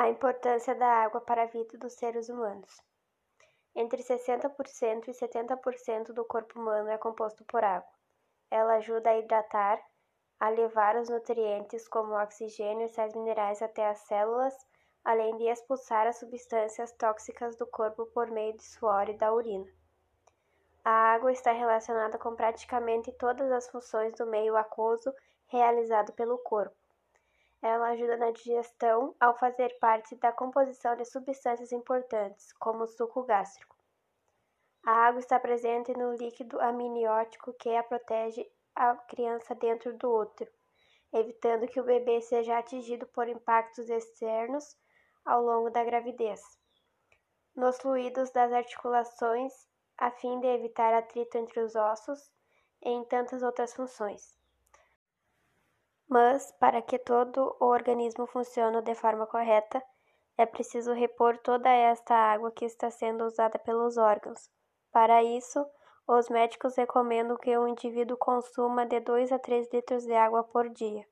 A importância da água para a vida dos seres humanos. Entre 60% e 70% do corpo humano é composto por água. Ela ajuda a hidratar, a levar os nutrientes como oxigênio e sais minerais até as células, além de expulsar as substâncias tóxicas do corpo por meio de suor e da urina. A água está relacionada com praticamente todas as funções do meio aquoso realizado pelo corpo ela ajuda na digestão ao fazer parte da composição de substâncias importantes, como o suco gástrico. A água está presente no líquido amniótico que a protege a criança dentro do útero, evitando que o bebê seja atingido por impactos externos ao longo da gravidez. Nos fluidos das articulações, a fim de evitar atrito entre os ossos, e em tantas outras funções. Mas, para que todo o organismo funcione de forma correta, é preciso repor toda esta água que está sendo usada pelos órgãos. Para isso, os médicos recomendam que o indivíduo consuma de 2 a 3 litros de água por dia.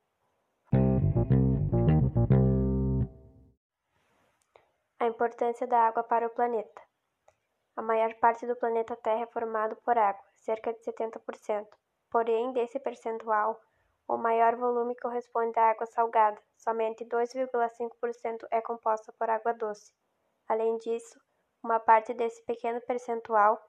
A importância da água para o planeta. A maior parte do planeta Terra é formado por água, cerca de 70%. Porém, desse percentual, o maior volume corresponde à água salgada, somente 2,5% é composta por água doce. Além disso, uma parte desse pequeno percentual,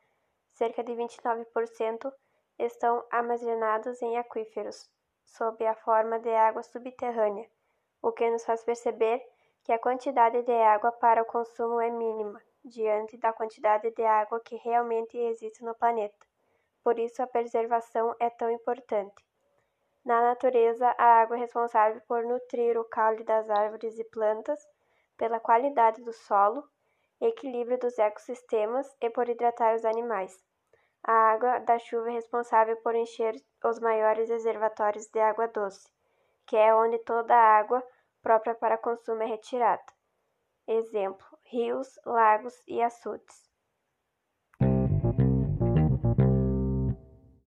cerca de 29%, estão armazenados em aquíferos, sob a forma de água subterrânea, o que nos faz perceber que a quantidade de água para o consumo é mínima diante da quantidade de água que realmente existe no planeta. Por isso, a preservação é tão importante. Na natureza, a água é responsável por nutrir o caule das árvores e plantas, pela qualidade do solo, equilíbrio dos ecossistemas e por hidratar os animais. A água da chuva é responsável por encher os maiores reservatórios de água doce, que é onde toda a água própria para consumo é retirada. Exemplo: rios, lagos e açudes.